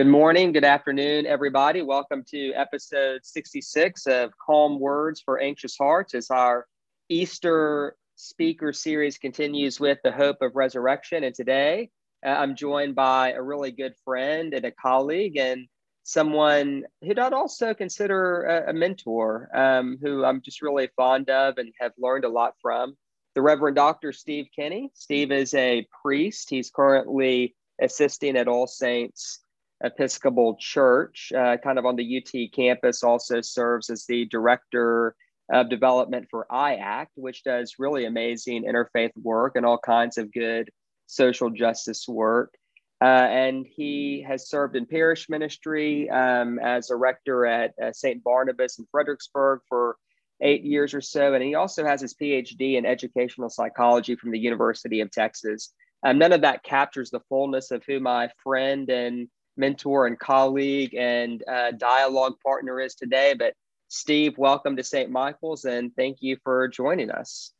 Good morning, good afternoon, everybody. Welcome to episode 66 of Calm Words for Anxious Hearts as our Easter speaker series continues with the hope of resurrection. And today uh, I'm joined by a really good friend and a colleague and someone who I'd also consider a, a mentor, um, who I'm just really fond of and have learned a lot from. The Reverend Dr. Steve Kinney. Steve is a priest. He's currently assisting at All Saints Episcopal Church, uh, kind of on the UT campus, also serves as the director of development for IACT, which does really amazing interfaith work and all kinds of good social justice work. Uh, and he has served in parish ministry um, as a rector at uh, St. Barnabas in Fredericksburg for eight years or so. And he also has his PhD in educational psychology from the University of Texas. Um, none of that captures the fullness of who my friend and mentor and colleague and uh, dialogue partner is today. But Steve, welcome to St. Michael's and thank you for joining us.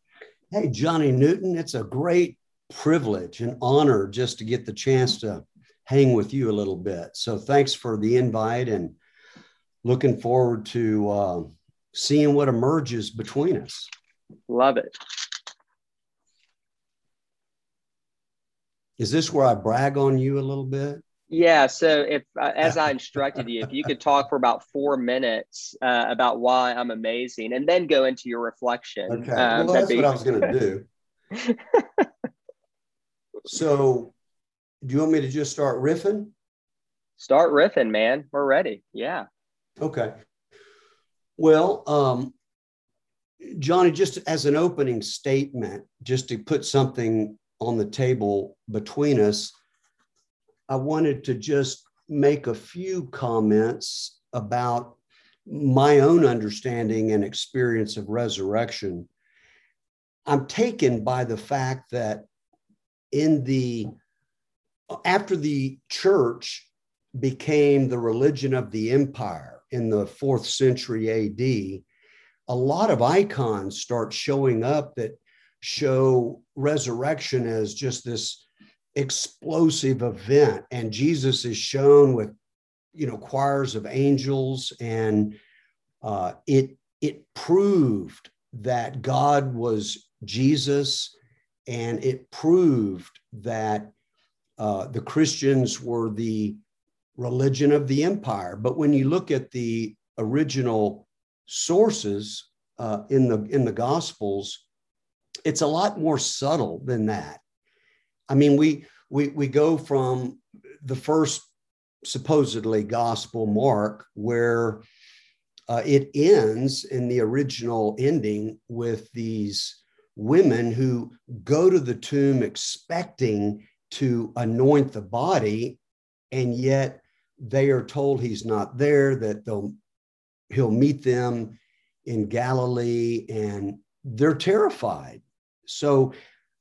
Hey, Johnny Newton, it's a great privilege and honor just to get the chance to hang with you a little bit. So thanks for the invite and looking forward to uh, seeing what emerges between us. Love it. Is this where I brag on you a little bit? Yeah. So if, uh, as I instructed you, if you could talk for about four minutes uh, about why I'm amazing, and then go into your reflection. Okay. Um, well, that's be- what I was going to do. so, do you want me to just start riffing? Start riffing, man. We're ready. Yeah. Okay. Well, um, Johnny, just as an opening statement, just to put something on the table between us I wanted to just make a few comments about my own understanding and experience of resurrection. I'm taken by the fact that in the after the church became the religion of the empire in the fourth century AD, a lot of icons start showing up that show resurrection as just this explosive event. And jesus is shown with you know choirs of angels and uh, it it proved that god was jesus and it proved that uh, the christians were the religion of the empire. But when you look at the original sources uh, in the in the gospels it's a lot more subtle than that I mean, we we we go from the first supposedly gospel mark where uh, it ends in the original ending with these women who go to the tomb expecting to anoint the body and yet they are told he's not there that they'll he'll meet them in galilee and they're terrified. So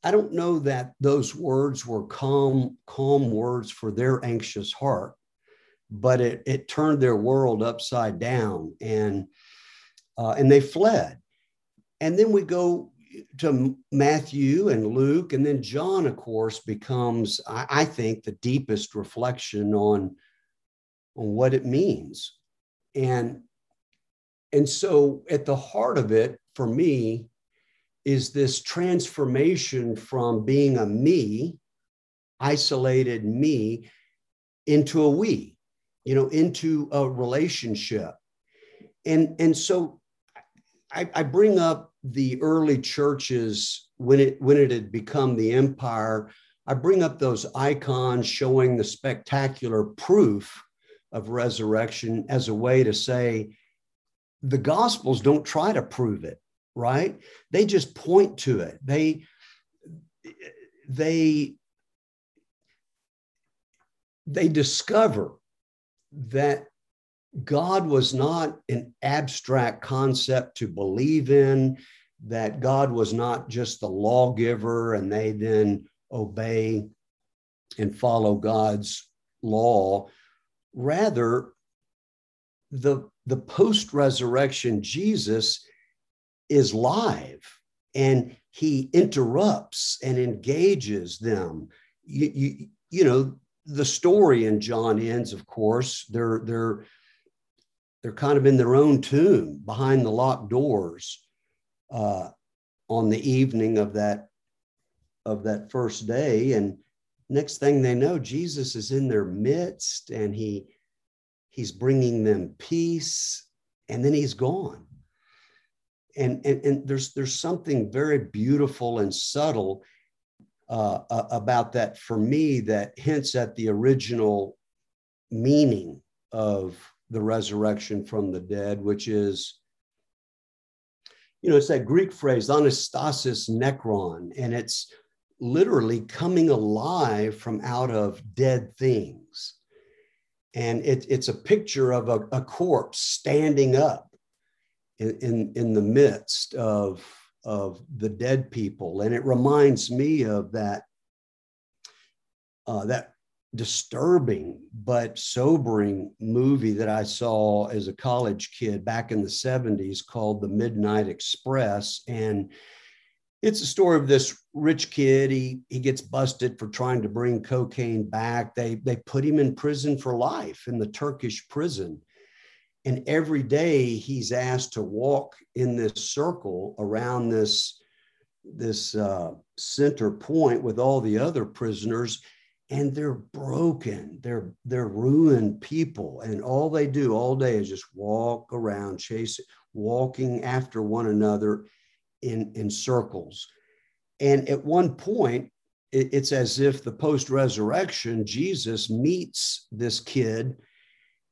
I don't know that those words were calm, calm words for their anxious heart, but it, it turned their world upside down and, uh, and they fled. And then we go to Matthew and Luke, and then John, of course, becomes, I, I think, the deepest reflection on, on what it means. And, and so at the heart of it, for me, is this transformation from being a me, isolated me, into a we, you know, into a relationship. And, and so I, I bring up the early churches when it when it had become the empire. I bring up those icons showing the spectacular proof of resurrection as a way to say the gospels don't try to prove it right? They just point to it. They they they discover that God was not an abstract concept to believe in, that God was not just the lawgiver and they then obey and follow God's law. Rather, the, the post resurrection Jesus is live and he interrupts and engages them. You, you, you know, the story in John ends, of course, they're, they're, they're kind of in their own tomb behind the locked doors uh, on the evening of that of that first day and next thing they know jesus is in their midst and he he's bringing them peace and then he's gone and and, and there's there's something very beautiful and subtle uh, about that for me that hints at the original meaning of the resurrection from the dead, which is, you know, it's that Greek phrase, anastasis necron, and it's literally coming alive from out of dead things. And it, it's a picture of a, a corpse standing up in, in, the midst of, of the dead people. And it reminds me of that, uh, that disturbing but sobering movie that I saw as a college kid back in the 70s called The Midnight Express. And it's a story of this rich kid. He, he gets busted for trying to bring cocaine back. They, they put him in prison for life in the Turkish prison. And every day he's asked to walk in this circle around this, this uh, center point with all the other prisoners and they're broken. They're they're ruined people. And all they do all day is just walk around chasing walking after one another in in circles. And at one point it's as if the post resurrection jesus meets this kid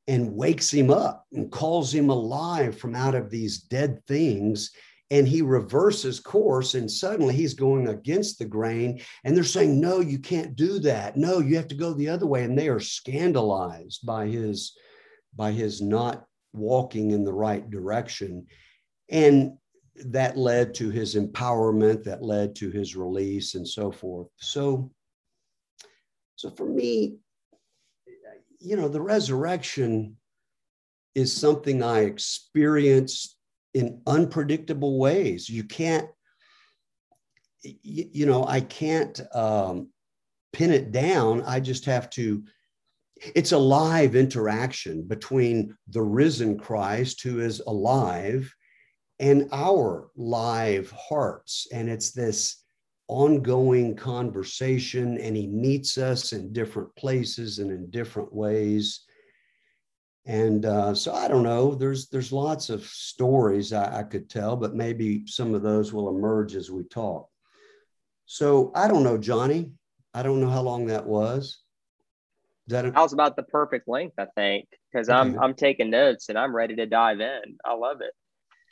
and wakes him up and calls him alive from out of these dead things. And he reverses course and suddenly he's going against the grain. And they're saying no you can't do that. No you have to go the other way. And they are scandalized by his by his not walking in the right direction. And that led to his empowerment that led to his release and so forth. So so for me you know the resurrection is something i experienced in unpredictable ways. You can't, you, you know, I can't um, pin it down. I just have to. It's a live interaction between the risen Christ, who is alive, and our live hearts. And it's this ongoing conversation, and he meets us in different places and in different ways. And uh, so I don't know. There's there's lots of stories I, I, could tell, but maybe some of those will emerge as we talk. So I don't know, Johnny. I don't know how long that was. That, that was about the perfect length, I think, because okay. I'm I'm taking notes and I'm ready to dive in. I love it.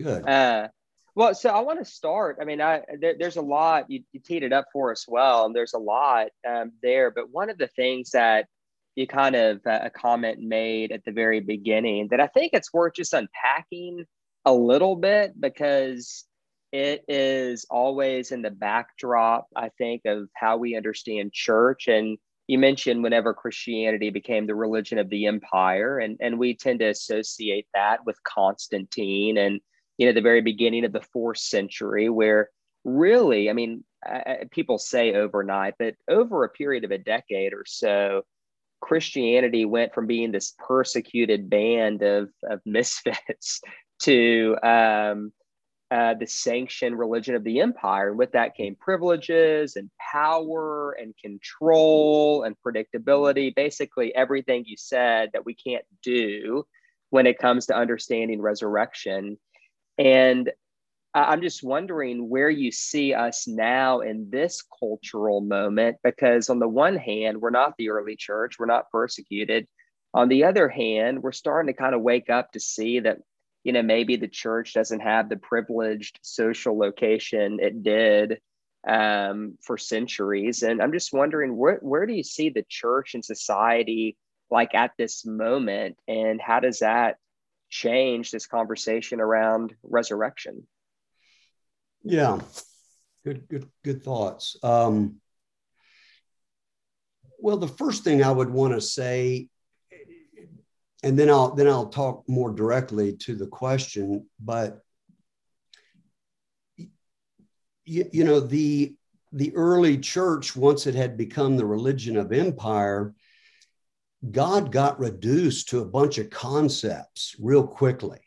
Good. Uh, well, so I want to start. I mean, I there, there's a lot you, you teed it up for us well, and there's a lot um, there. But one of the things that you kind of uh, a comment made at the very beginning that I think it's worth just unpacking a little bit because it is always in the backdrop, I think, of how we understand church. And you mentioned whenever Christianity became the religion of the empire, and, and we tend to associate that with Constantine and you know the very beginning of the fourth century, where really, I mean, uh, people say overnight, but over a period of a decade or so, Christianity went from being this persecuted band of, of misfits to um, uh, the sanctioned religion of the empire. And with that came privileges and power and control and predictability. Basically, everything you said that we can't do when it comes to understanding resurrection. And I'm just wondering where you see us now in this cultural moment, because on the one hand, we're not the early church, we're not persecuted. On the other hand, we're starting to kind of wake up to see that, you know, maybe the church doesn't have the privileged social location it did um, for centuries. And I'm just wondering where, where do you see the church and society like at this moment and how does that change this conversation around resurrection. Yeah. Good good good thoughts. Um, well the first thing i would want to say and then i'll then i'll talk more directly to the question but you, you know the the early church once it had become the religion of empire God got reduced to a bunch of concepts real quickly.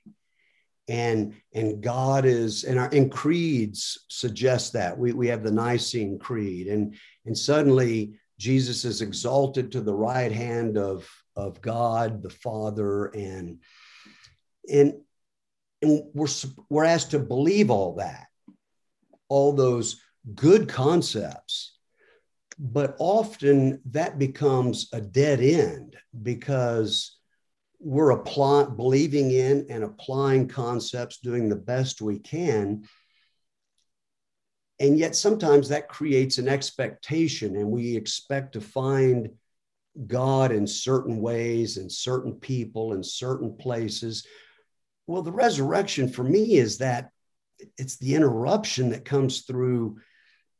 And, and God is, and our and creeds suggest that. We, we have the Nicene Creed, and, and suddenly Jesus is exalted to the right hand of, of God the Father, and, and, and we're, we're asked to believe all that, all those good concepts but often that becomes a dead end because we're applying, believing in and applying concepts, doing the best we can. And yet sometimes that creates an expectation, and we expect to find God in certain ways and certain people in certain places. Well, the resurrection for me is that it's the interruption that comes through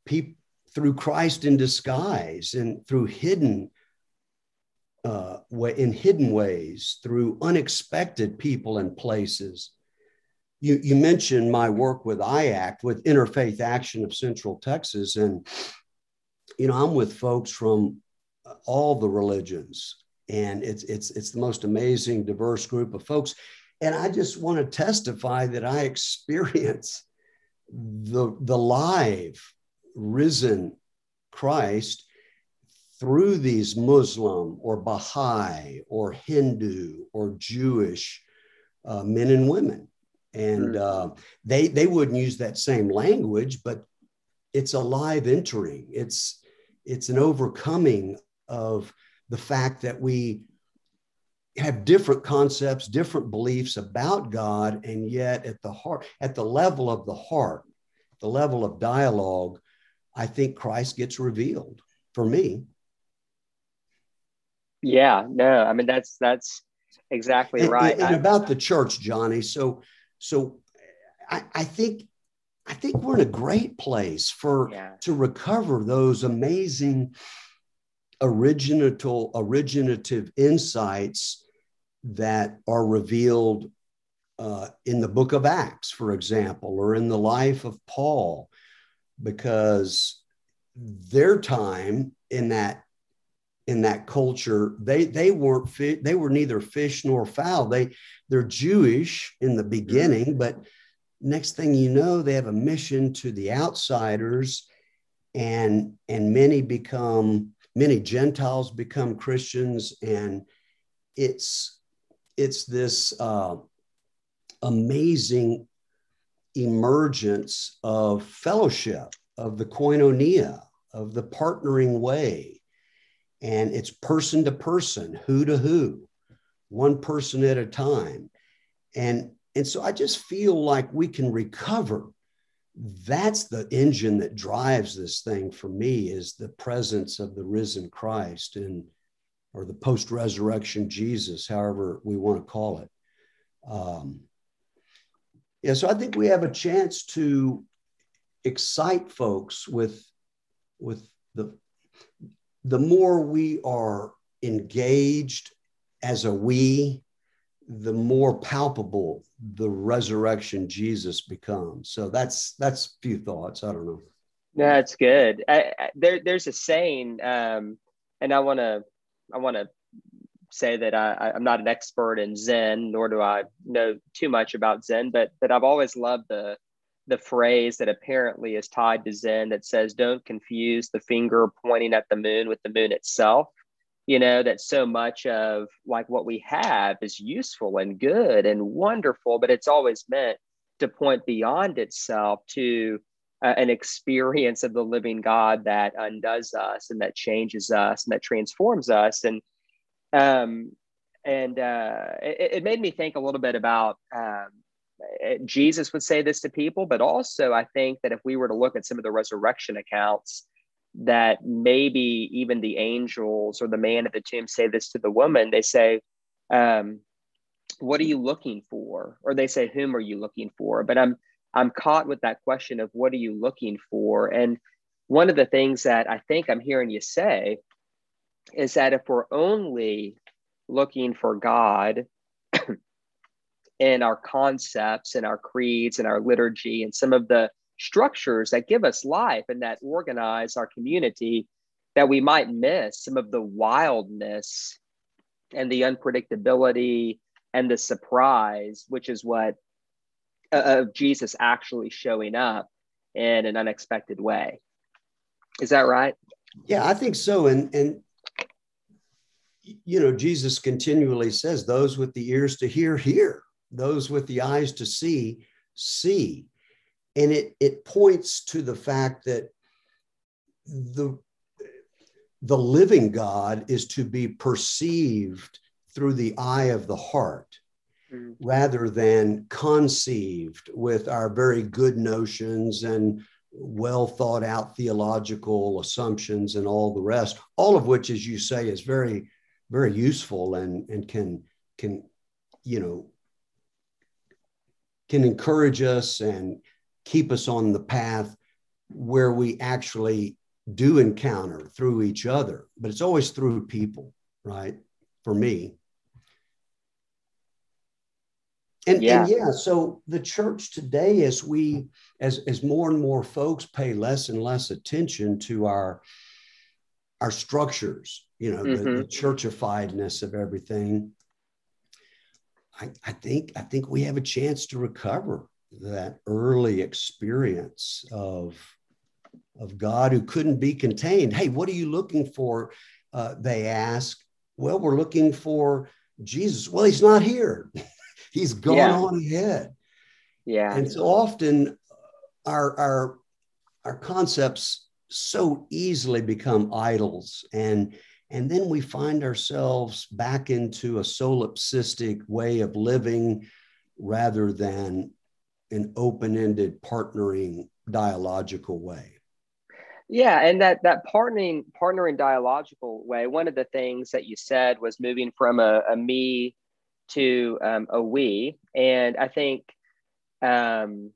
people through Christ in disguise and through hidden uh, in hidden ways, through unexpected people and places. You, you mentioned my work with IACT, with Interfaith Action of Central Texas, and you know I'm with folks from all the religions, and it's it's it's the most amazing, diverse group of folks. And I just want to testify that I experience the the live risen Christ through these Muslim or Baha'i or Hindu or Jewish uh, men and women. And uh, they, they wouldn't use that same language, but it's a live entering. It's, it's an overcoming of the fact that we have different concepts, different beliefs about God, and yet at the heart, at the level of the heart, the level of dialogue, I think Christ gets revealed for me. Yeah, no, I mean that's that's exactly and, right. And, and about the church, Johnny. So so I, I think I think we're in a great place for yeah. to recover those amazing originative originative insights that are revealed uh, in the book of Acts, for example, or in the life of Paul, because their time in that in that culture they they weren't fi- they were neither fish nor fowl. They they're jewish in the beginning but next thing you know they have a mission to the outsiders and and many become many gentiles become christians and it's it's this uh, amazing emergence of fellowship, of the koinonia, of the partnering way. And it's person to person, who to who, one person at a time. And, and so I just feel like we can recover. That's the engine that drives this thing for me is the presence of the risen Christ and or the post-resurrection Jesus, however we want to call it. Um, yeah, so I think we have a chance to excite folks with with the the more we are engaged as a we, the more palpable the resurrection Jesus becomes. So that's that's a few thoughts. I don't know. That's good. I, I, there, there's a saying, um, and I want to I want to say that I, I'm not an expert in Zen, nor do I know too much about Zen, but but I've always loved the the phrase that apparently is tied to Zen that says, "Don't confuse the finger pointing at the moon with the moon itself." You know that so much of like what we have is useful and good and wonderful, but it's always meant to point beyond itself to uh, an experience of the living God that undoes us and that changes us and that transforms us. And um, and uh, it, it, made me think a little bit about um, Jesus would say this to people, but also I think that if we were to look at some of the resurrection accounts, that maybe even the angels or the man at the tomb say this to the woman. They say, um, "What are you looking for?" Or they say, "Whom are you looking for?" But I'm I'm caught with that question of what are you looking for? And one of the things that I think I'm hearing you say is that if we're only looking for God in our concepts and our creeds and our liturgy and some of the structures that give us life and that organize our community, that we might miss some of the wildness and the unpredictability and the surprise, which is what uh, of Jesus actually showing up in an unexpected way. Is that right? Yeah, I think so. And and you know, Jesus continually says, "Those with the ears to hear, hear; those with the eyes to see, see." And it it points to the fact that the the living God is to be perceived through the eye of the heart mm. rather than conceived with our very good notions and well thought out theological assumptions and all the rest, all of which, as you say, is very, very useful and, and can, can, you know, can encourage us and keep us on the path where we actually do encounter through each other. But it's always through people, right? For me. And yeah. and yeah, so the church today, as we as as more and more folks pay less and less attention to our our structures, you know, mm-hmm. the, the churchifiedness of everything. I, I think I think we have a chance to recover that early experience of of God who couldn't be contained. Hey, what are you looking for? Uh, they ask. Well, we're looking for Jesus. Well, he's not here. he's gone yeah. on ahead. Yeah. And so often our our our concepts so easily become idols and and then we find ourselves back into a solipsistic way of living rather than an open-ended partnering dialogical way yeah and that that partnering partnering dialogical way one of the things that you said was moving from a, a me to um, a we. And I think, um,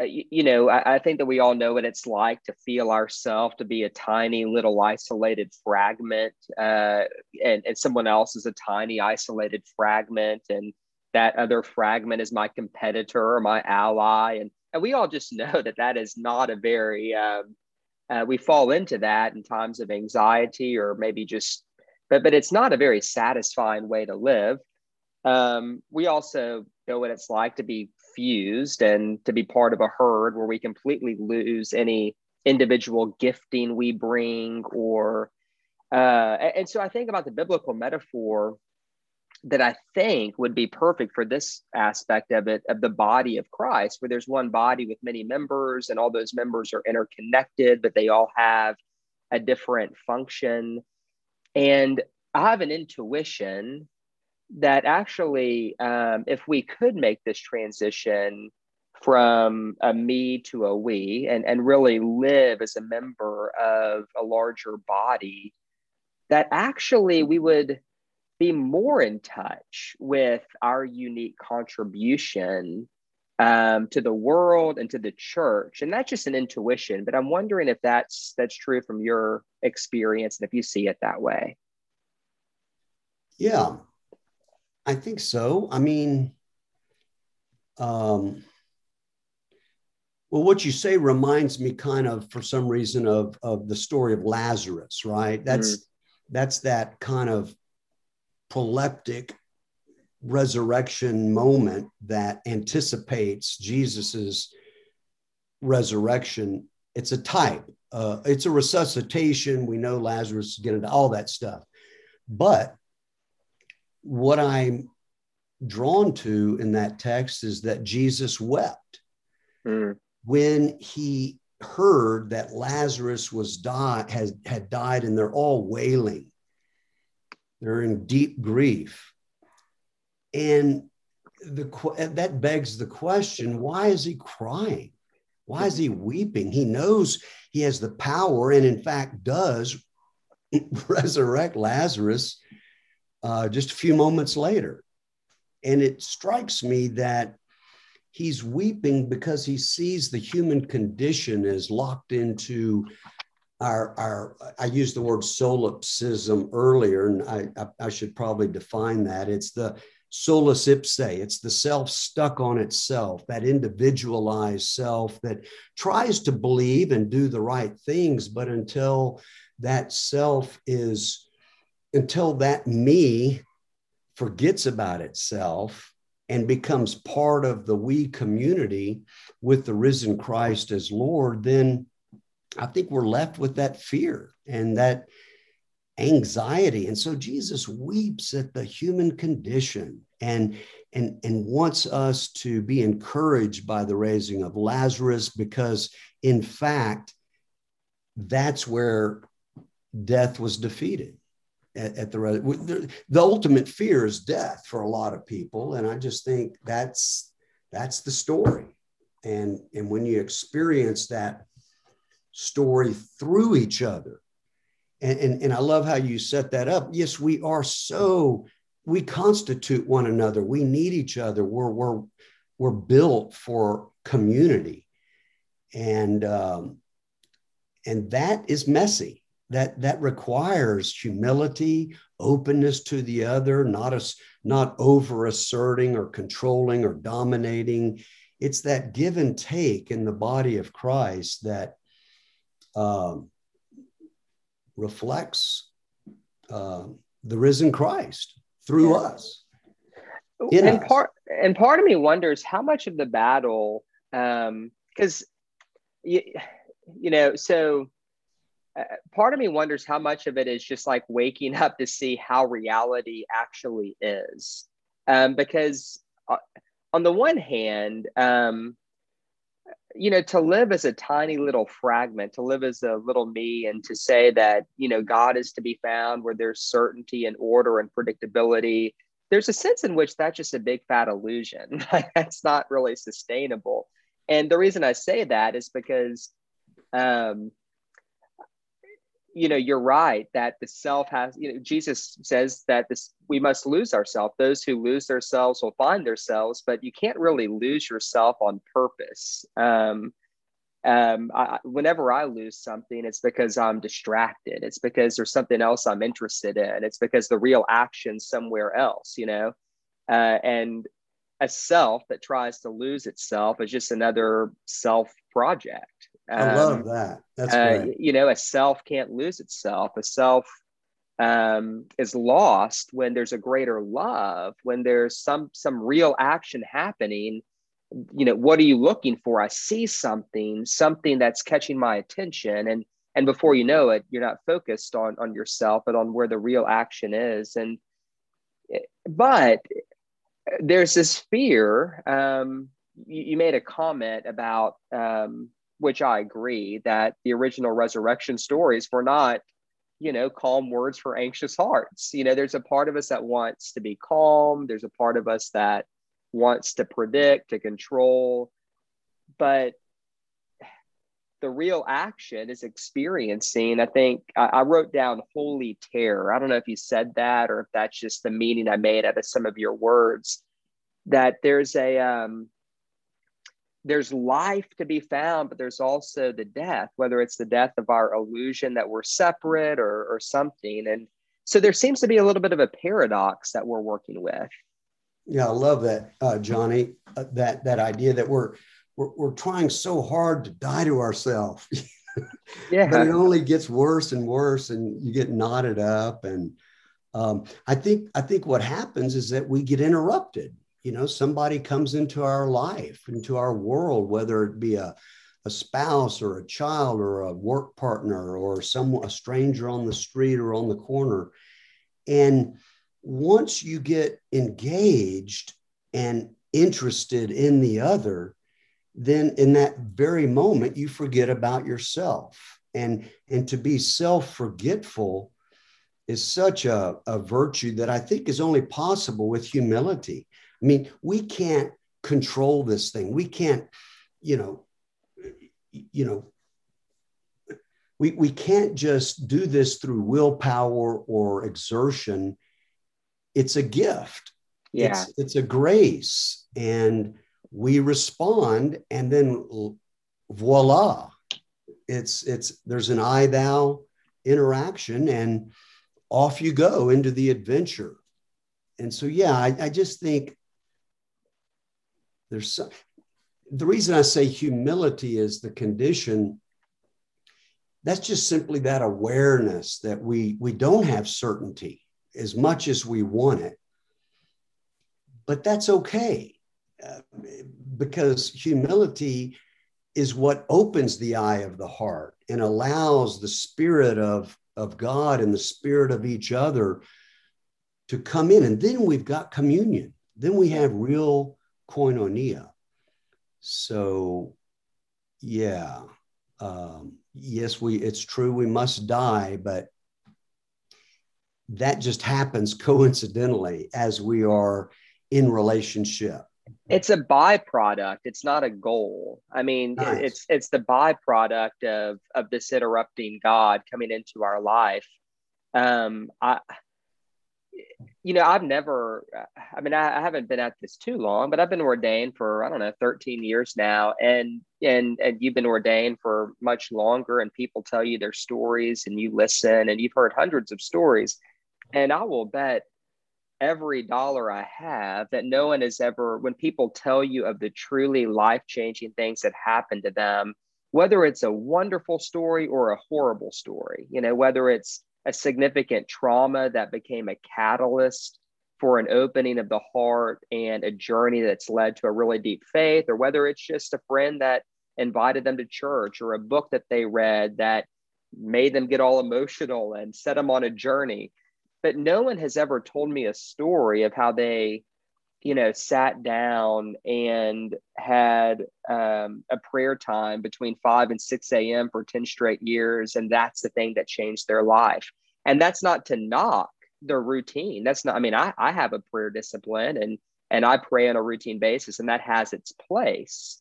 you, you, know, I, I, think that we all know what it's like to feel ourselves to be a tiny little isolated fragment, uh, and, and someone else is a tiny isolated fragment, and that other fragment is my competitor or my ally, and and we all just know that that is not a very um, uh, we fall into that in times of anxiety or maybe just but but it's not a very satisfying way to live. Um, we also know what it's like to be fused and to be part of a herd where we completely lose any individual gifting we bring or uh, and so i think about the biblical metaphor that i think would be perfect for this aspect of it of the body of christ where there's one body with many members and all those members are interconnected but they all have a different function. And i have an intuition that actually, um, if we could make this transition from a me to a we and, and really live as a member of a larger body, that actually we would be more in touch with our unique contribution um, to the world and to the church. And that's just an intuition, but I'm wondering if that's that's true from your experience and if you see it that way. Yeah, I think so. I mean, um, well, what you say reminds me kind of, for some reason, of of the story of Lazarus, right? That's mm. that's that kind of proleptic resurrection moment that anticipates Jesus's resurrection. It's a type. Uh, it's a resuscitation. We know Lazarus get into all that stuff, but what I'm drawn to in that text is that Jesus wept mm. when he heard that Lazarus was died has had died and they're all wailing. They're in deep grief. And the that begs the question, why is he crying? Why is he weeping? He knows he has the power and, in fact, does resurrect Lazarus uh, just a few moments later. And it strikes me that he's weeping because he sees the human condition as locked into our, our I used the word solipsism earlier, and I, I, I should probably define that. It's the solus ipse, it's the self stuck on itself, that individualized self that tries to believe and do the right things, but until that self is, until that me forgets about itself and becomes part of the we community with the risen Christ as Lord, then I think we're left with that fear and that anxiety. And so Jesus weeps at the human condition and, and, and wants us to be encouraged by the raising of Lazarus because, in fact, that's where death was defeated at, at the the ultimate fear is death for a lot of people and i just think that's that's the story. And and when you experience that story through each other and, and and i love how you set that up. Yes we are so we constitute one another. We need each other. We're we're we're built for community. And um, and that is messy that that requires humility openness to the other not as not over asserting or controlling or dominating it's that give and take in the body of christ that um, reflects uh, the risen christ through yeah. us and us. part and part of me wonders how much of the battle because um, you, you know so part of me wonders how much of it is just like waking up to see how reality actually is. Um, because uh, on the one hand, um, you know, to live as a tiny little fragment, to live as a little me, and to say that, you know, God is to be found where there's certainty and order and predictability, there's a sense in which that's just a big fat illusion. that's not really sustainable. And the reason I say that is because um, you know you're right that the self has you know jesus says that this we must lose ourselves. Those who lose themselves will find themselves but you can't really lose yourself on purpose. Um, um, I, whenever i lose something it's because i'm distracted. It's because there's something else i'm interested in. It's because the real action somewhere else you know? Uh, and a self that tries to lose itself is just another self project I love um, that. That's uh, great. You know, a self can't lose itself. A self um, is lost when there's a greater love, when there's some some real action happening. You know, what are you looking for? I see something, something that's catching my attention, and and before you know it, you're not focused on on yourself, but on where the real action is. And but there's this fear. Um, you, you made a comment about um, which I agree that the original resurrection stories were not, you know, calm words for anxious hearts. You know, there's a part of us that wants to be calm, there's a part of us that wants to predict, to control. But the real action is experiencing. I think I, I, wrote down holy terror. I don't know if you said that or if that's just the meaning I made out of some of your words. That there's a um, there's life to be found, but there's also the death, whether it's the death of our illusion that we're separate or, or something. And so there seems to be a little bit of a paradox that we're working with. Yeah, I love that, uh, Johnny. Uh, that that idea that we're, we're we're trying so hard to die to ourselves. yeah, but it only gets worse and worse, and you get knotted up. And um, I think I think what happens is that we get interrupted you know somebody comes into our life into our world whether it be a, a spouse or a child or a work partner or some a stranger on the street or on the corner. And once you get engaged and interested in the other then in that very moment you forget about yourself. And and to be self-forgetful is such a, a virtue that i think is only possible with humility I mean, we can't control this thing. We can't, you know, you know, we, we can't just do this through willpower or exertion. It's a gift. Yeah. It's, it's a grace. And we respond, and then voila, it's it's there's an I thou interaction, and off you go into the adventure. And so, yeah, I, I just think there's some, the reason I say humility is the condition. That's just simply that awareness that we we don't have certainty as much as we want it, but that's okay uh, because humility is what opens the eye of the heart and allows the spirit of of God and the spirit of each other to come in. And then we've got communion. Then we have real koinonia. So, yeah, um, yes, we. It's true we must die, but that just happens coincidentally as we are in relationship. It's a byproduct. It's not a goal. I mean, nice. it's it's the byproduct of of this interrupting God coming into our life. Um, I you know, I've never, uh, I mean, I, I, haven't been at this too long, but I've been ordained for, I don't know, 13 years now. And, and, and you've been ordained for much longer and people tell you their stories and you listen and you've heard hundreds of stories. And I will bet every dollar I have that no one has ever, when people tell you of the truly life changing things that happened to them, whether it's a wonderful story or a horrible story, you know, whether it's, a significant trauma that became a catalyst for an opening of the heart and a journey that's led to a really deep faith, or whether it's just a friend that invited them to church or a book that they read that made them get all emotional and set them on a journey. But no one has ever told me a story of how they you know, sat down and had um, a prayer time between 5 and 6 a.m. for 10 straight years. And that's the thing that changed their life. And that's not to knock their routine. That's not, I mean, I, I have a prayer discipline and and I pray on a routine basis, and that has its place.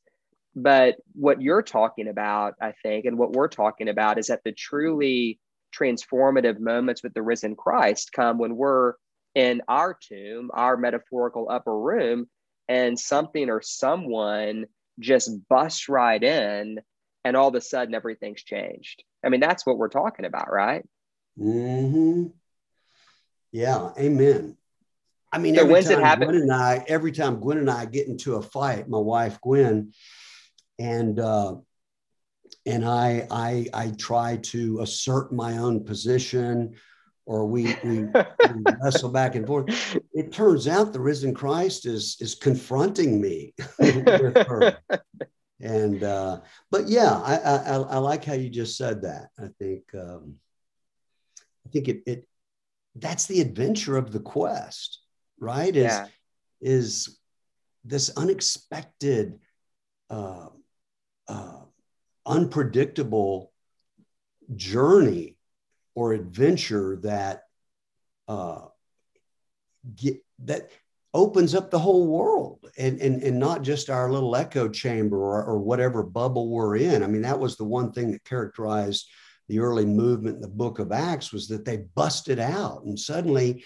But what you're talking about, I think, and what we're talking about is that the truly transformative moments with the risen Christ come when we're in our tomb, our metaphorical upper room, and something or someone just busts right in, and all of a sudden everything's changed. I mean, that's what we're talking about, right? Hmm. Yeah. Amen. I mean, so every time it Gwen and I, every time Gwen and I get into a fight, my wife Gwen, and uh, and I, I I try to assert my own position or we, we, we wrestle back and forth. It turns out the risen Christ is is confronting me with her. And uh, but yeah, I, I, I like how you just said that. I think um, I think it it that's the adventure of the quest, right? Is yeah. is this unexpected, uh, uh, unpredictable journey or adventure that uh, get, that opens up the whole world and, and, and not just our little echo chamber or, or whatever bubble we're in. I mean, that was the one thing that characterized the early movement in the book of Acts was that they busted out and suddenly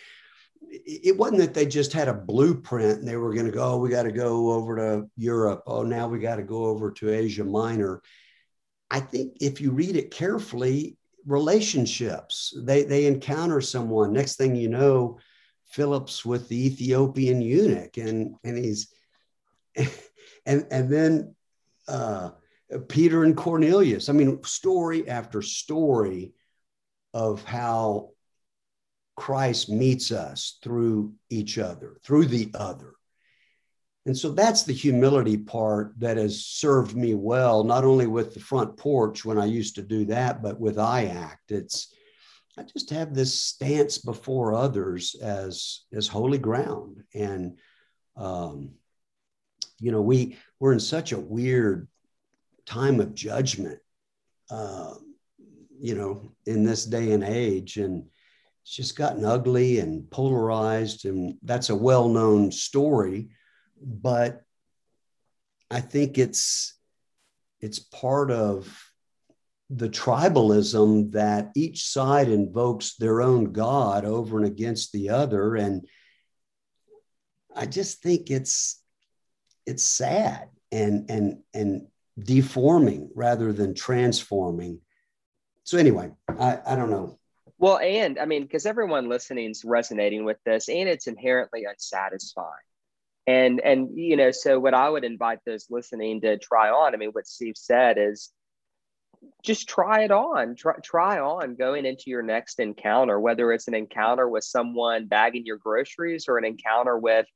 it wasn't that they just had a blueprint and they were going to go, oh, we got to go over to Europe. Oh, now we got to go over to Asia Minor. I think if you read it carefully, relationships. They they encounter someone. Next thing you know, Philip's with the Ethiopian eunuch, and and he's and and then uh, Peter and Cornelius. I mean, story after story of how Christ meets us through each other, through the other. And so that's the humility part that has served me well, not only with the front porch when I used to do that, but with IACT. It's I just have this stance before others as as holy ground. And um, you know, we we're in such a weird time of judgment, uh, you know, in this day and age. And it's just gotten ugly and polarized. And that's a well-known story but I think it's it's part of the tribalism that each side invokes their own God over and against the other. And I just think it's it's sad and and and deforming rather than transforming. So anyway, I, I don't know. Well, and I mean, because everyone listening is resonating with this, and it's inherently unsatisfying. And and you know, so what I would invite those listening to try on, I mean, what Steve said is just try it on. Try try on going into your next encounter, whether it's an encounter with someone bagging your groceries or an encounter with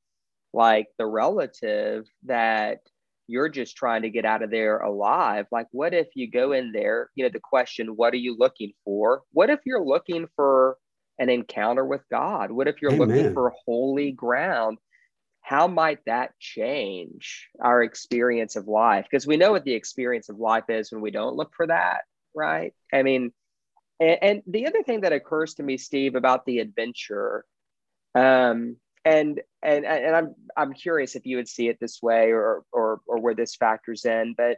like the relative that you're just trying to get out of there alive. Like, what if you go in there? You know, the question, what are you looking for? What if you're looking for an encounter with God? What if you're Amen. looking for holy ground? How might that change our experience of life? Because we know what the experience of life is when we don't look for that, right? I mean, and, and the other thing that occurs to me, Steve, about the adventure, um, and and and I'm I'm curious if you would see it this way or or or where this factors in, but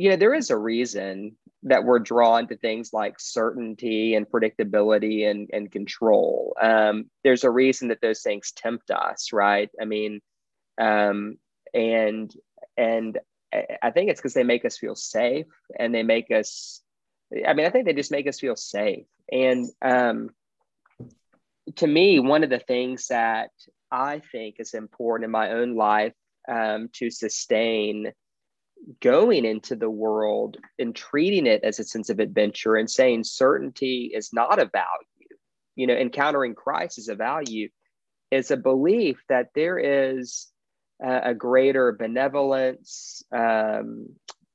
you know there is a reason that we're drawn to things like certainty and predictability and and control. Um, there's a reason that those things tempt us, right? I mean, um, and and I think it's because they make us feel safe and they make us. I mean, I think they just make us feel safe and. Um, to me, one of the things that I think is important in my own life um, to sustain going into the world and treating it as a sense of adventure and saying certainty is not a value, you know, encountering Christ is a value, is a belief that there is a, greater benevolence, um,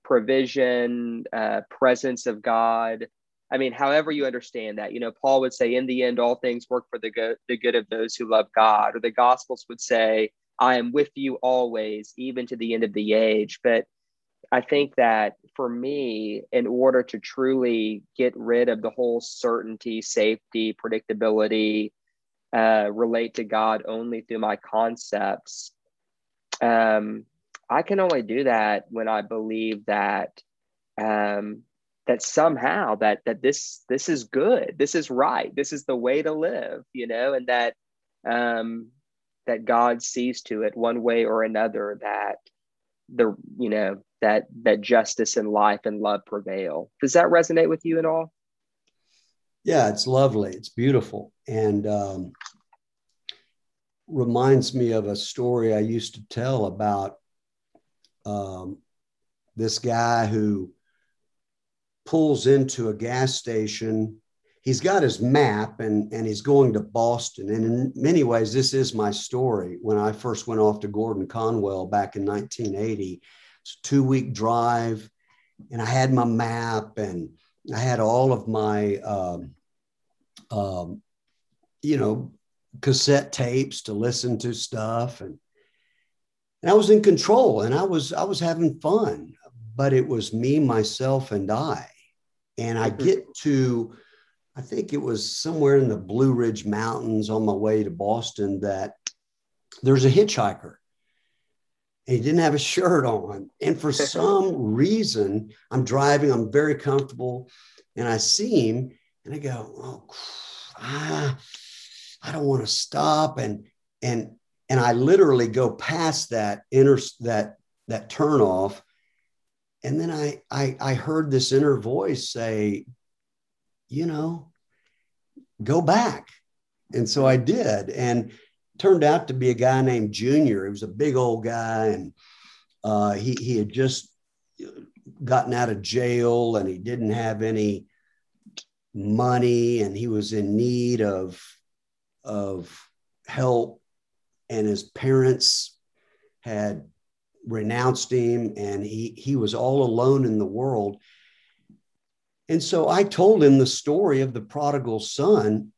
provision, uh, presence of God I mean, however you understand that, you know, Paul would say, in the end, all things work for the good, the good of those who love God, or the Gospels would say, I am with you always, even to the end of the age. But I think that for me, in order to truly get rid of the whole certainty, safety, predictability, uh, relate to God only through my concepts, um, I can only do that when I believe that um, that somehow that that this this is good. This is right. This is the way to live you know and that um that god sees to it one way or another that the you know that that justice and life and love prevail does that resonate with you at all yeah it's lovely it's beautiful and um reminds me of a story i used to tell about um this guy who pulls into a gas station. He's got his map and, and he's going to Boston. And in many ways, this is my story. When I first went off to Gordon Conwell back in 1980, it's a two week drive, and I had my map and I had all of my, um, um, you know, cassette tapes to listen to stuff and and I was in control and I was I was having fun, but it was me, myself, and I. And I get to, I think it was somewhere in the Blue Ridge Mountains on my way to Boston that there's a hitchhiker. He didn't have a shirt on. And for some reason, I'm driving, I'm very comfortable, and I see him and I go, oh, ah, I don't want to stop. And, and, and I literally go past that inner, that, that turn off and then I, I i heard this inner voice say you know go back and so i did and turned out to be a guy named junior. He was a big old guy and uh, he, he had just gotten out of jail and he didn't have any money and he was in need of of help. And his parents had renounced him and he he was all alone in the world. And so i told him the story of the prodigal son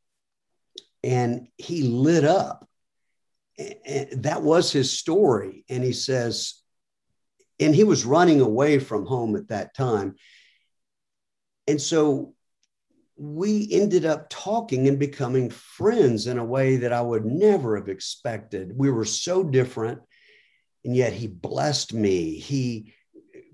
and he lit up and that was his story and he says and he was running away from home at that time and so we ended up talking and becoming friends in a way that I would never have expected. We were so different and yet he blessed me. He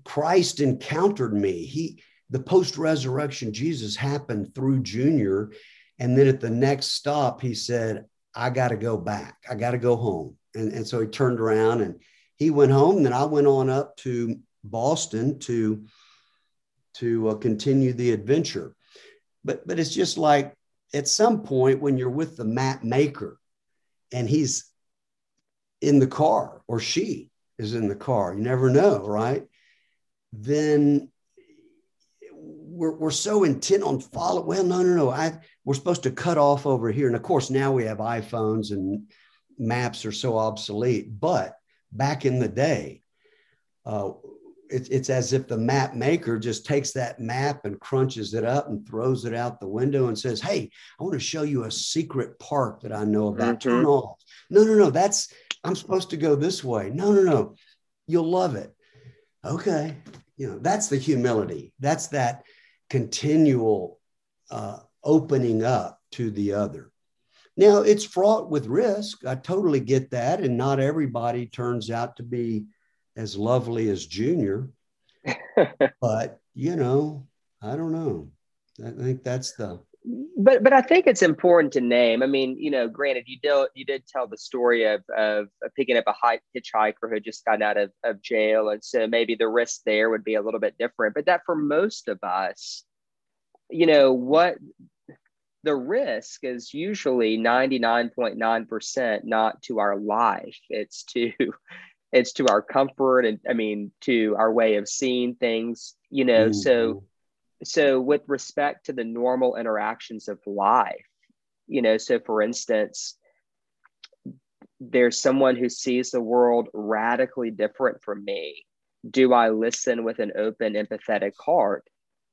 Christ encountered me. He the post-resurrection Jesus happened through Junior. And then at the next stop, he said, I got to go back. I got to go home. And, and so he turned around and he went home. And then I went on up to Boston to, to uh, continue the adventure. But, but it's just like at some point when you're with the map maker and he's in the car or she is in the car, you never know, right? Then we're, we're so intent on follow. Well, no, no, no. I we're supposed to cut off over here. And of course, now we have iPhones and maps are so obsolete. But back in the day, uh, it, it's as if the map maker just takes that map and crunches it up and throws it out the window and says, Hey, I want to show you a secret park that I know about. Mm-hmm. Turn off. No, no, no. That's, I'm supposed to go this way. No, no, no. You'll love it. Okay. You know, that's the humility. That's that continual uh, opening up to the other. Now, it's fraught with risk. I totally get that. And not everybody turns out to be as lovely as Junior. but, you know, I don't know. I think that's the. But but I think it's important to name. I mean, you know, granted, you did you did tell the story of of, picking up a high hitchhiker who just got out of, of jail, and so maybe the risk there would be a little bit different. But that for most of us, you know, what the risk is usually 99.9% not to our life. It's to it's to our comfort and i mean to our way of seeing things you know mm-hmm. so so with respect to the normal interactions of life you know so for instance there's someone who sees the world radically different from me. Do i listen with an open empathetic heart?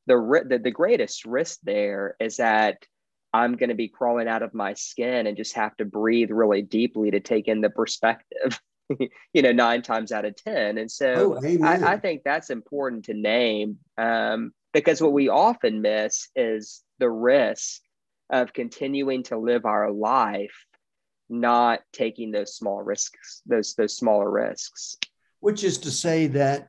The, the, the greatest risk there is that I'm going to be crawling out of my skin and just have to breathe really deeply to take in the perspective, you know, nine times out of 10. And so oh, I, I, think that's important to name um, because what we often miss is the risk of continuing to live our life, not taking those small risks, those, those smaller risks. Which is to say that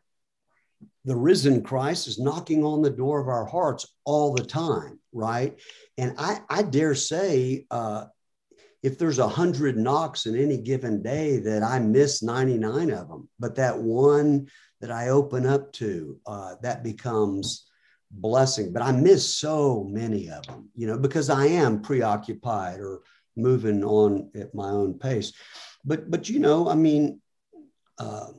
the risen Christ is knocking on the door of our hearts all the time, right? And I, I dare say, uh, if there's a hundred knocks in any given day, that I miss 99 of them, but that one that I open up to, uh, that becomes blessing. But I miss so many of them, you know, because I am preoccupied or moving on at my own pace. But but you know, I mean. Uh,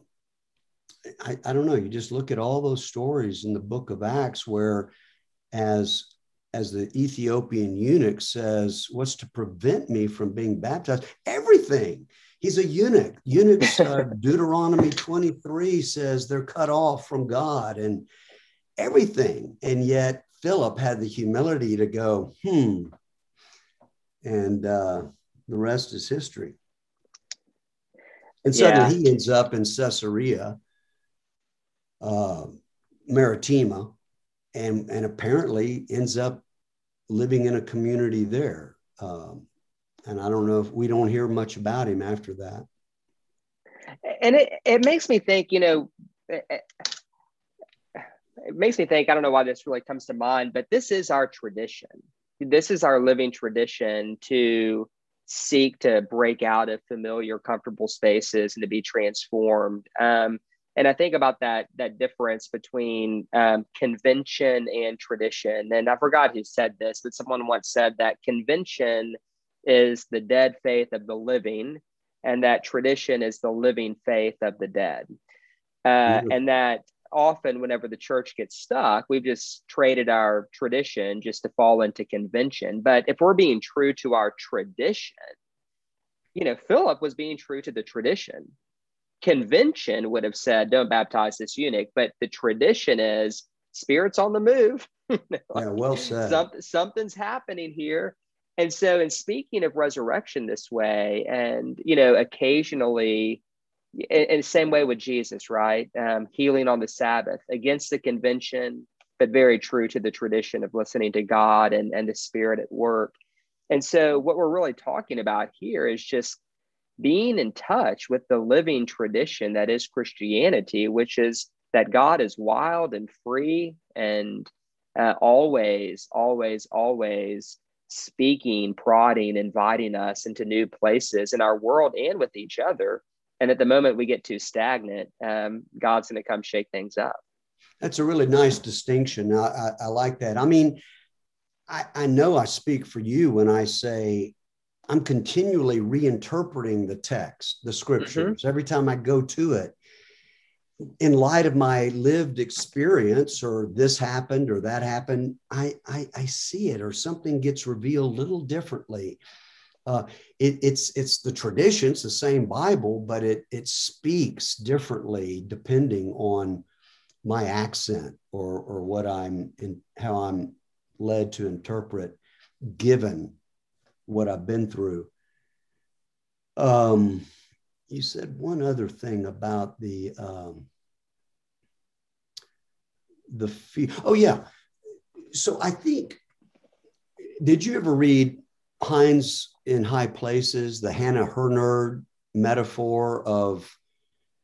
I, I don't know. You just look at all those stories in the book of Acts where, as as the Ethiopian eunuch says, What's to prevent me from being baptized? Everything. He's a eunuch. Eunuchs, uh, Deuteronomy 23 says they're cut off from God and everything. And yet, Philip had the humility to go, Hmm. And uh, the rest is history. And suddenly yeah. he ends up in Caesarea uh, Maritima, and and apparently ends up living in a community there. Um, and I don't know if we don't hear much about him after that. And it, it makes me think, you know, it, it makes me think, I don't know why this really comes to mind, but this is our tradition. This is our living tradition to seek to break out of familiar, comfortable spaces and to be transformed. Um, and I think about that that difference between um, convention and tradition. And I forgot who said this, but someone once said that convention is the dead faith of the living, and that tradition is the living faith of the dead. Uh, mm-hmm. And that often, whenever the church gets stuck, we've just traded our tradition just to fall into convention. But if we're being true to our tradition, you know, Philip was being true to the tradition convention would have said, don't baptize this eunuch, but the tradition is spirits on the move. like, yeah, well said. Something, something's happening here. And so, in speaking of resurrection this way, and you know, occasionally, in, in the same way with Jesus, right? Um, healing on the Sabbath against the convention, but very true to the tradition of listening to God and, and the Spirit at work. And so, what we're really talking about here is just being in touch with the living tradition that is Christianity, which is that God is wild and free and uh, always, always, always speaking, prodding, inviting us into new places in our world and with each other. And at the moment we get too stagnant, um, God's going to come shake things up. That's a really nice distinction. I, I, I like that. I mean, I, I know I speak for you when I say I'm continually reinterpreting the text, the scriptures, mm-hmm. every time I go to it in light of my lived experience or this happened or that happened i i, I see it or something gets revealed a little differently uh, it, it's it's the tradition it's the same bible but it it speaks differently depending on my accent or or what i'm in how i'm led to interpret given what i've been through um you said one other thing about the um, the fear. Oh yeah. So I think. Did you ever read Heinz in High Places, the Hannah Hurnard metaphor of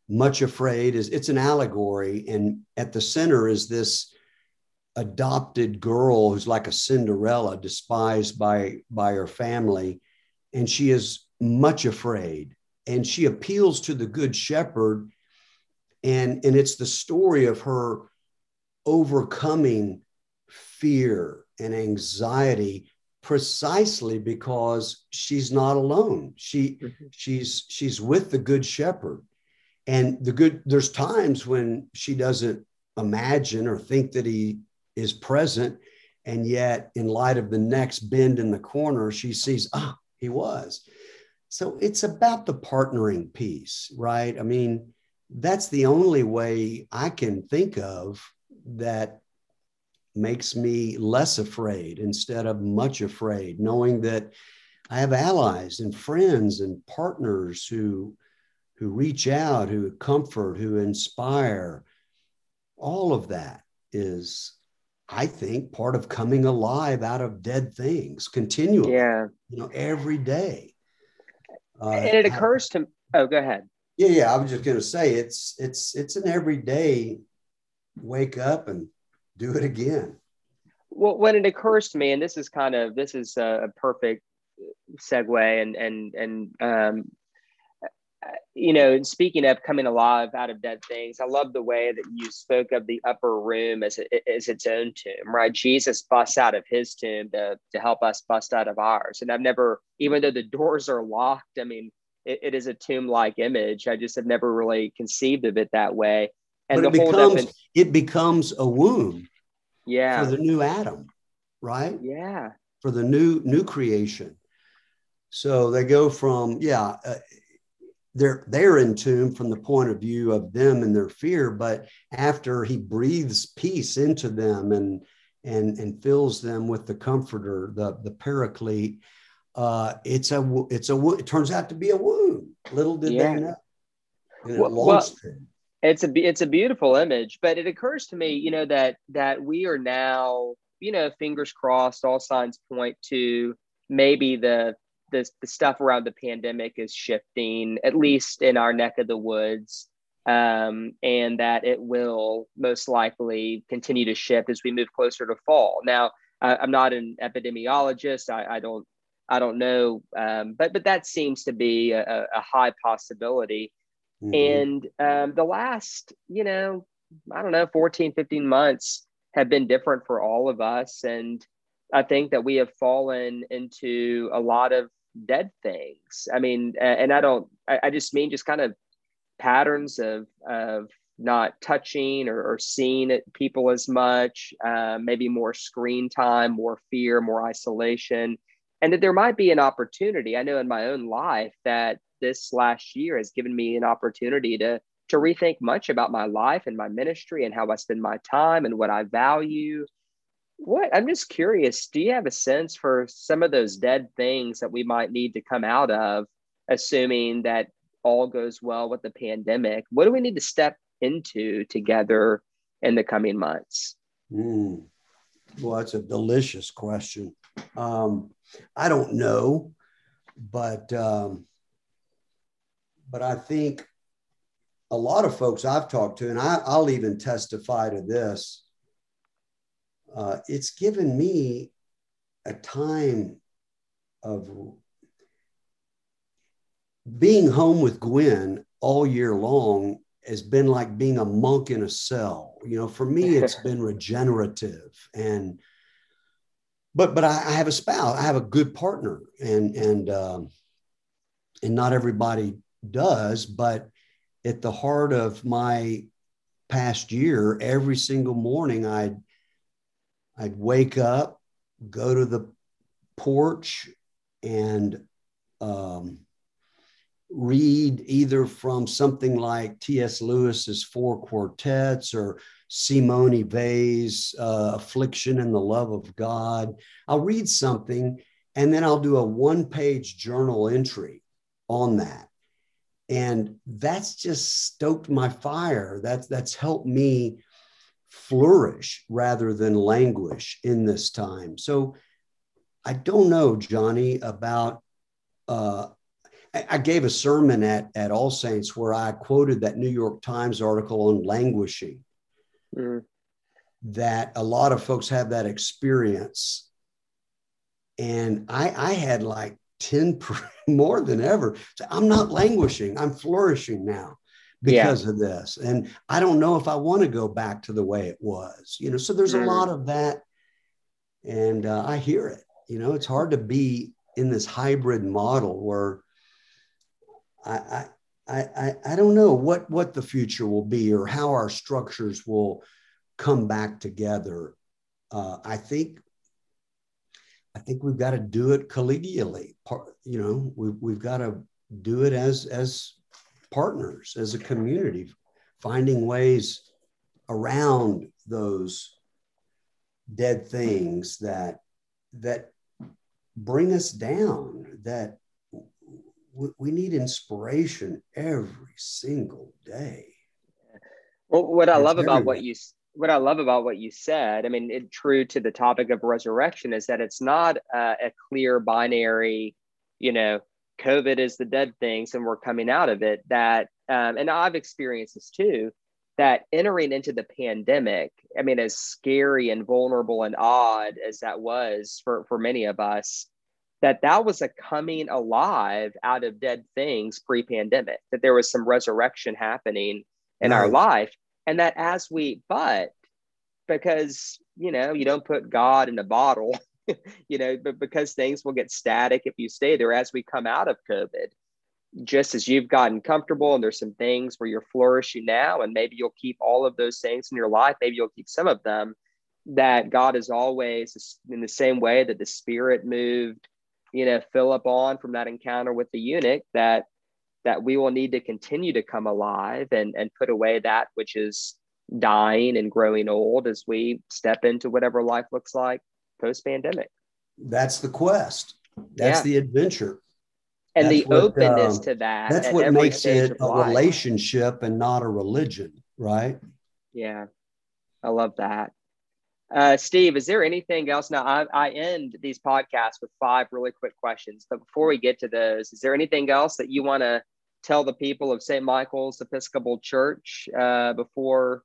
much afraid? Is it's an allegory, and at the center is this adopted girl who's like a Cinderella, despised by by her family, and she is much afraid and she appeals to the good shepherd and and it's the story of her overcoming fear and anxiety precisely because she's not alone she mm-hmm. she's she's with the good shepherd and the good there's times when she doesn't imagine or think that he is present and yet in light of the next bend in the corner she sees ah he was so it's about the partnering piece, right? I mean, that's the only way I can think of that makes me less afraid instead of much afraid, knowing that I have allies and friends and partners who who reach out, who comfort, who inspire. All of that is, I think, part of coming alive out of dead things continually. Yeah. You know, every day. Uh, and it occurs to oh, go ahead. Yeah, yeah. I was just going to say it's it's it's an everyday wake up and do it again. Well, when it occurs to me, and this is kind of this is a perfect segue, and and and um, you know, speaking of coming alive out of dead things, I love the way that you spoke of the upper room as, a, as its own tomb, right? Jesus busts out of his tomb to, to help us bust out of ours. And I've never, even though the doors are locked, I mean, it, it is a tomb like image. I just have never really conceived of it that way. And but it becomes, it becomes a womb yeah. for the new Adam, right? Yeah. For the new new creation. So they go from, yeah, uh, they're they're entombed from the point of view of them and their fear but after he breathes peace into them and and and fills them with the comforter the the paraclete uh it's a it's a it turns out to be a wound. Little did yeah. they know well, well, it's a it's a beautiful image but it occurs to me you know that that we are now you know fingers crossed all signs point to maybe the the, the stuff around the pandemic is shifting, at least in our neck of the woods, um, and that it will most likely continue to shift as we move closer to fall. Now, I, am not an epidemiologist. I, I, don't I don't know, um, but but that seems to be a, a high possibility. Mm-hmm. And um, the last, you know, I don't know, 14, 15 months have been different for all of us. And I think that we have fallen into a lot of dead things. I mean, and I don't, I, just mean just kind of patterns of, of not touching or, or seeing it, people as much, uh, maybe more screen time, more fear, more isolation, and that there might be an opportunity. I know in my own life that this last year has given me an opportunity to to rethink much about my life and my ministry and how I spend my time and what I value what I'm just curious, do you have a sense for some of those dead things that we might need to come out of, assuming that all goes well with the pandemic? What do we need to step into together in the coming months? Mm. Well, that's a delicious question. Um, I don't know, but um, but I think a lot of folks I've talked to, and I, will even testify to this. Uh, it's given me a time of being home with Gwen all year long has been like being a monk in a cell. You know, for me, it's been regenerative and but but I, I, have a spouse, I have a good partner, and and um, and not everybody does, but at the heart of my past year, every single morning I'd I'd wake up, go to the porch, and um, read either from something like T.S. Lewis's Four Quartets or Simone Weil's uh, Affliction and the Love of God. I'll read something and then I'll do a one page journal entry on that. And that's just stoked my fire. That's, that's helped me flourish rather than languish in this time. So I don't know, Johnny, about uh, I gave a sermon at, at All Saints where I quoted that New York Times article on languishing. Mm. That a lot of folks have that experience. And I, I had like 10 more than ever. So I'm not languishing, I'm flourishing now because yeah. of this. And I don't know if I want to go back to the way it was, you know. So there's mm. a lot of that. And uh, I hear it. You know, it's hard to be in this hybrid model where I, I, I, I don't know what, what the future will be or how our structures will come back together. Uh, I think I think we've got to do it collegially. You know, we've, we've got to do it as as partners, as a community, finding ways around those dead things that that bring us down, that we need inspiration every single day. Well, what I love everywhere. about what you what I love about what you said, I mean, it, true to the topic of resurrection, is that it's not uh, a clear binary, you know, COVID is the dead things and we're coming out of it. That, um, and I've experienced this too, that entering into the pandemic, I mean, as scary and vulnerable and odd as that was for, for many of us, that that was a coming alive out of dead things pre-pandemic that there was some resurrection happening in our life and that as we but because you know you don't put god in a bottle you know but because things will get static if you stay there as we come out of covid just as you've gotten comfortable and there's some things where you're flourishing now and maybe you'll keep all of those things in your life maybe you'll keep some of them that god is always in the same way that the spirit moved you know philip on from that encounter with the eunuch that that we will need to continue to come alive and and put away that which is dying and growing old as we step into whatever life looks like post pandemic that's the quest that's yeah. the adventure and that's the what, openness um, to that that's what makes it a life. relationship and not a religion right yeah i love that uh, Steve, is there anything else? Now, I, I end these podcasts with five really quick questions, but before we get to those, is there anything else that you want to tell the people of St. Michael's Episcopal Church uh, before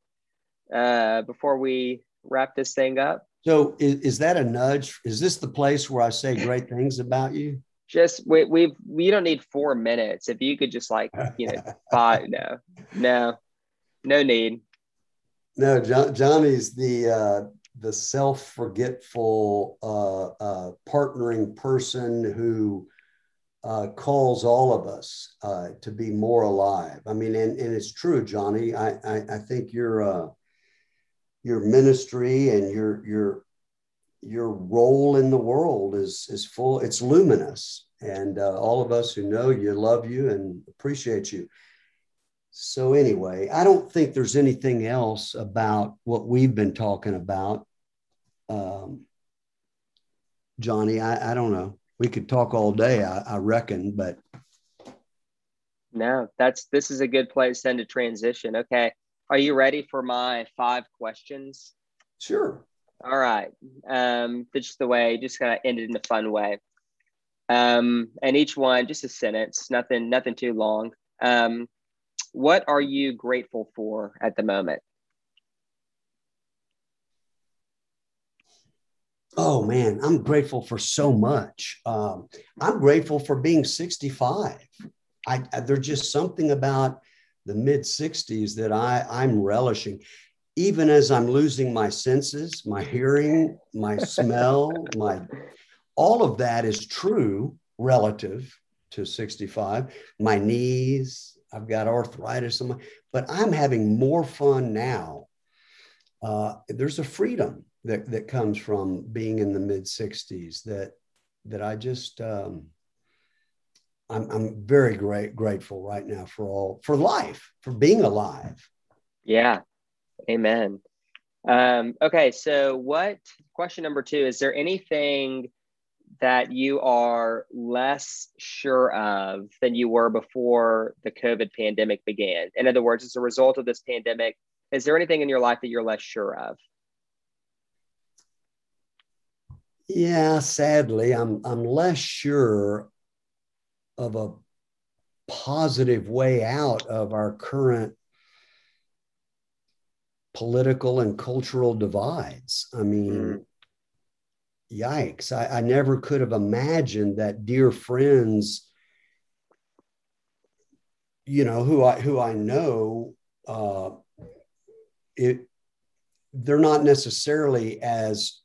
uh, before we wrap this thing up? So, is, is that a nudge? Is this the place where I say great things about you? Just we we've we don't need four minutes. If you could just like you know five, no, no, no need. No, John, Johnny's the uh, the self forgetful uh, uh, partnering person who uh, calls all of us uh, to be more alive. I mean, and, and it's true, Johnny. I, I, I think your uh, your ministry and your your your role in the world is is full. It's luminous, and uh, all of us who know you love you and appreciate you. So, anyway, I don't think there's anything else about what we've been talking about. Um, Johnny, I, I don't know. We could talk all day, I, I reckon, but no, that's this is a good place then to transition. Okay. Are you ready for my five questions? Sure. All right. Um, just the way, just kind of end it in a fun way. Um, and each one, just a sentence, nothing, nothing too long. Um, what are you grateful for at the moment? Oh man, I'm grateful for so much. Um, I'm grateful for being 65. I, I, there's just something about the mid 60s that I, I'm relishing. Even as I'm losing my senses, my hearing, my smell, my all of that is true relative to 65. My knees, I've got arthritis, but I'm having more fun now. Uh, there's a freedom that, that comes from being in the mid 60s that that I just um, I'm, I'm very great grateful right now for all for life for being alive. Yeah, amen. Um, okay, so what question number two is there anything that you are less sure of than you were before the COVID pandemic began? In other words, as a result of this pandemic, is there anything in your life that you're less sure of? Yeah, sadly, I'm I'm less sure of a positive way out of our current political and cultural divides. I mean, mm. yikes. I, I never could have imagined that dear friends, you know, who I who I know, uh, it they're not necessarily as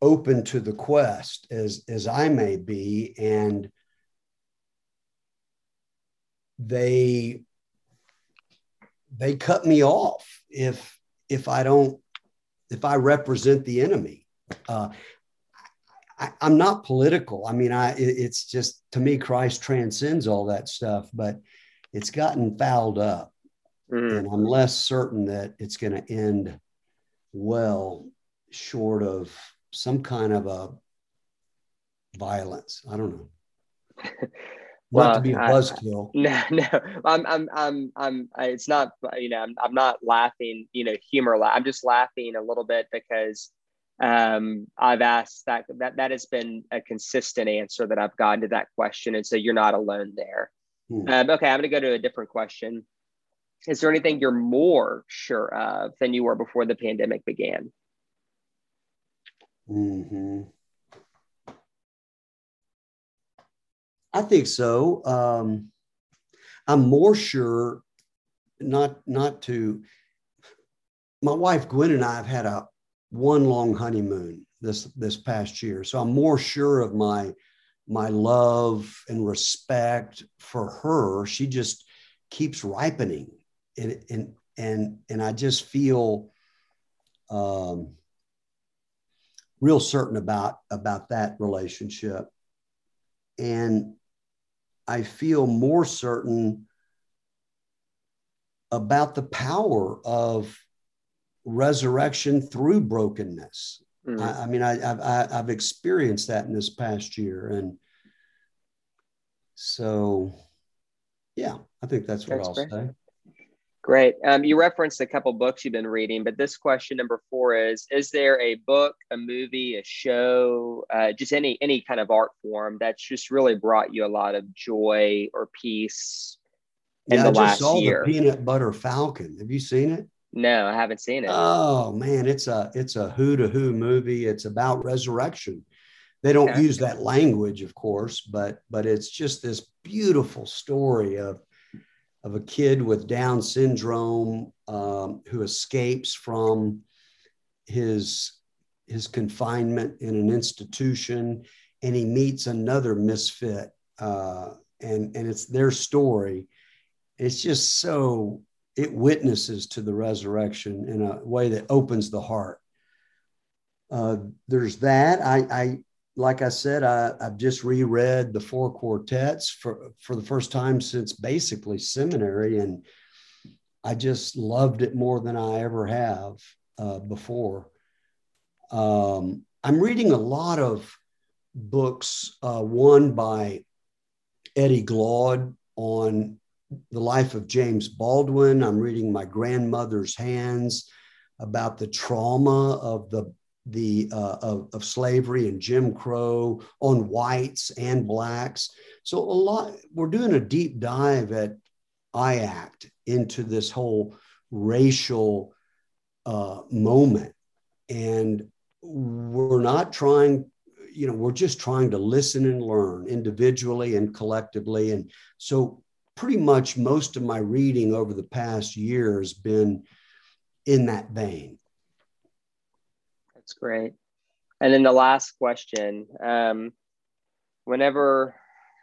open to the quest as as I may be, and they they cut me off if if I don't if I represent the enemy. Uh, I, am not political. I mean, I it, it's just to me, Christ transcends all that stuff, but it's gotten fouled up, mm. and I'm less certain that it's going to end well, short of some kind of a violence. I don't know. well, not to be a buzzkill. No, no, I'm, I'm, I'm, I'm. It's not. You know, I'm, I'm not laughing. You know, humor. I'm just laughing a little bit because um, I've asked that. That that has been a consistent answer that I've gotten to that question, and so you're not alone there. Hmm. Um, okay, I'm going to go to a different question. Is there anything you're more sure of than you were before the pandemic began? Mm-hmm. I think so. Um, I'm more sure not not to. My wife Gwen and I have had a one long honeymoon this this past year, so I'm more sure of my my love and respect for her. She just keeps ripening, and and and and I just feel. Um, real certain about about that relationship and i feel more certain about the power of resurrection through brokenness mm-hmm. I, I, mean I, have I've experienced that in this past year and so yeah i think that's what that's i'll great. say Great. Um, you referenced a couple books you've been reading, but this question number four is: Is there a book, a movie, a show, uh, just any any kind of art form that's just really brought you a lot of joy or peace in yeah, the I just last saw year? The Peanut Butter Falcon. Have you seen it? No, I haven't seen it. Oh man, it's a it's a who to who movie. It's about resurrection. They don't okay. use that language, of course, but but it's just this beautiful story of of a kid with Down syndrome um, who escapes from his his confinement in an institution, and he meets another misfit, uh, and and it's their story. It's just so it witnesses to the resurrection in a way that opens the heart. Uh, there's that. I, I like I said, I, have just reread the four quartets for, for the first time since basically seminary, and I just loved it more than I ever have uh, before. Um, I'm reading a lot of books, uh, one by Eddie Glaude on the life of James Baldwin. I'm reading My Grandmother's Hands about the trauma of the the uh, of, of, slavery and Jim Crow on whites and blacks. So a lot we're doing a deep dive at I act into this whole racial uh, moment. And we're not trying, you know, we're just trying to listen and learn individually and collectively. And so, pretty much most of my reading over the past year has been in that vein. That's great. And then the last question um, whenever,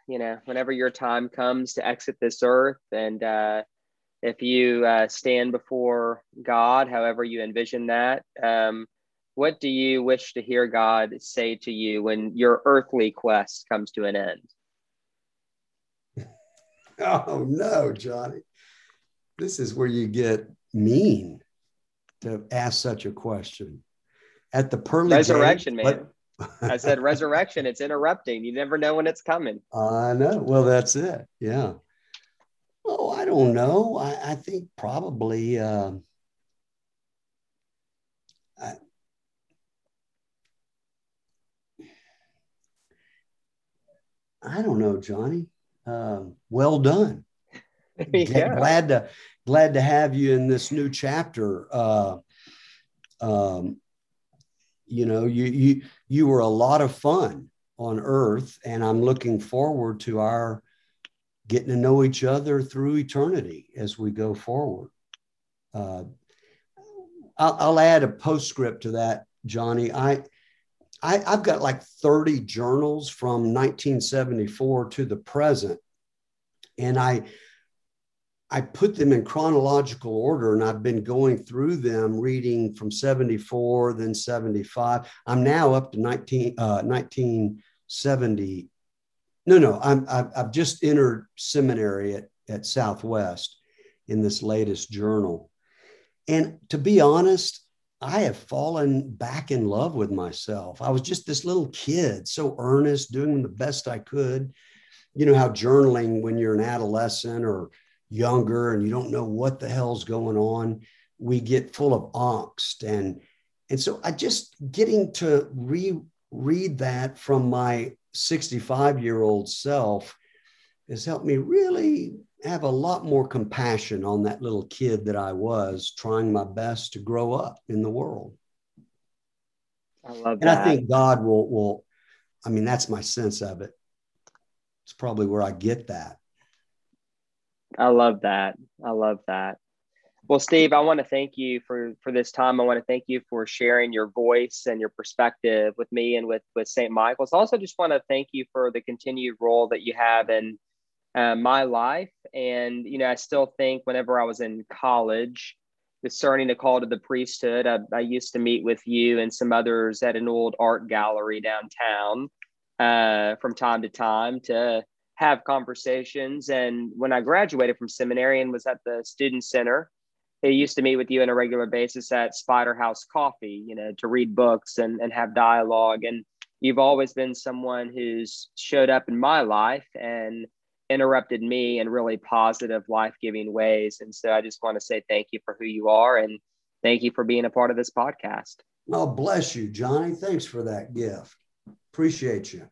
you know, whenever your time comes to exit this earth and, uh, if you uh, stand before God, however you envision that, um, what do you wish to hear God say to you when your earthly quest comes to an end? Oh, no, Johnny. This is where you get mean to ask such a question. At the pearly resurrection, gate, man. I said resurrection. It's interrupting. You never know when it's coming. I know. Well, that's it. Yeah. Oh, I don't know. I, I think probably. Uh, I, I don't know, Johnny. Um, well done. yeah. Glad to glad to have you in this new chapter. Uh, um, you know, you you you were a lot of fun on Earth, and I'm looking forward to our getting to know each other through eternity as we go forward. Uh, I'll, I'll, add a postscript to that, Johnny. I, I have got like 30 journals from 1974 to the present, and I I put them in chronological order, and I've been going through them, reading from 74, then 75. I'm now up to 19, uh, 1970 no, no, I'm, I've, I've just entered seminary at, at Southwest in this latest journal. And to be honest, I have fallen back in love with myself. I was just this little kid, so earnest, doing the best I could. You know how journaling when you're an adolescent or younger and you don't know what the hell's going on, we get full of angst and and so I just getting to reread that from my 65 year old self has helped me really have a lot more compassion on that little kid that I was, trying my best to grow up in the world. I love and I think God will will. I mean, that's my sense of it. It's probably where I get that. I love that. I love that. Well, Steve, I want to thank you for for this time. I want to thank you for sharing your voice and your perspective with me and with with St. Michael's. Also just want to thank you for the continued role that you have in uh, my life. And you know, I still think whenever I was in college, discerning the call to the priesthood, I, I used to meet with you and some others at an old art gallery downtown uh, from time to time to have conversations. And when I graduated from seminary and was at the student center he used to meet with you on a regular basis at Spider House Coffee, you know, to read books and, and have dialogue. And you've always been someone who's showed up in my life and interrupted me in really positive, life giving ways. And so I just want to say thank you for who you are and thank you for being a part of this podcast. Well, bless you, Johnny. Thanks for that gift. Appreciate you.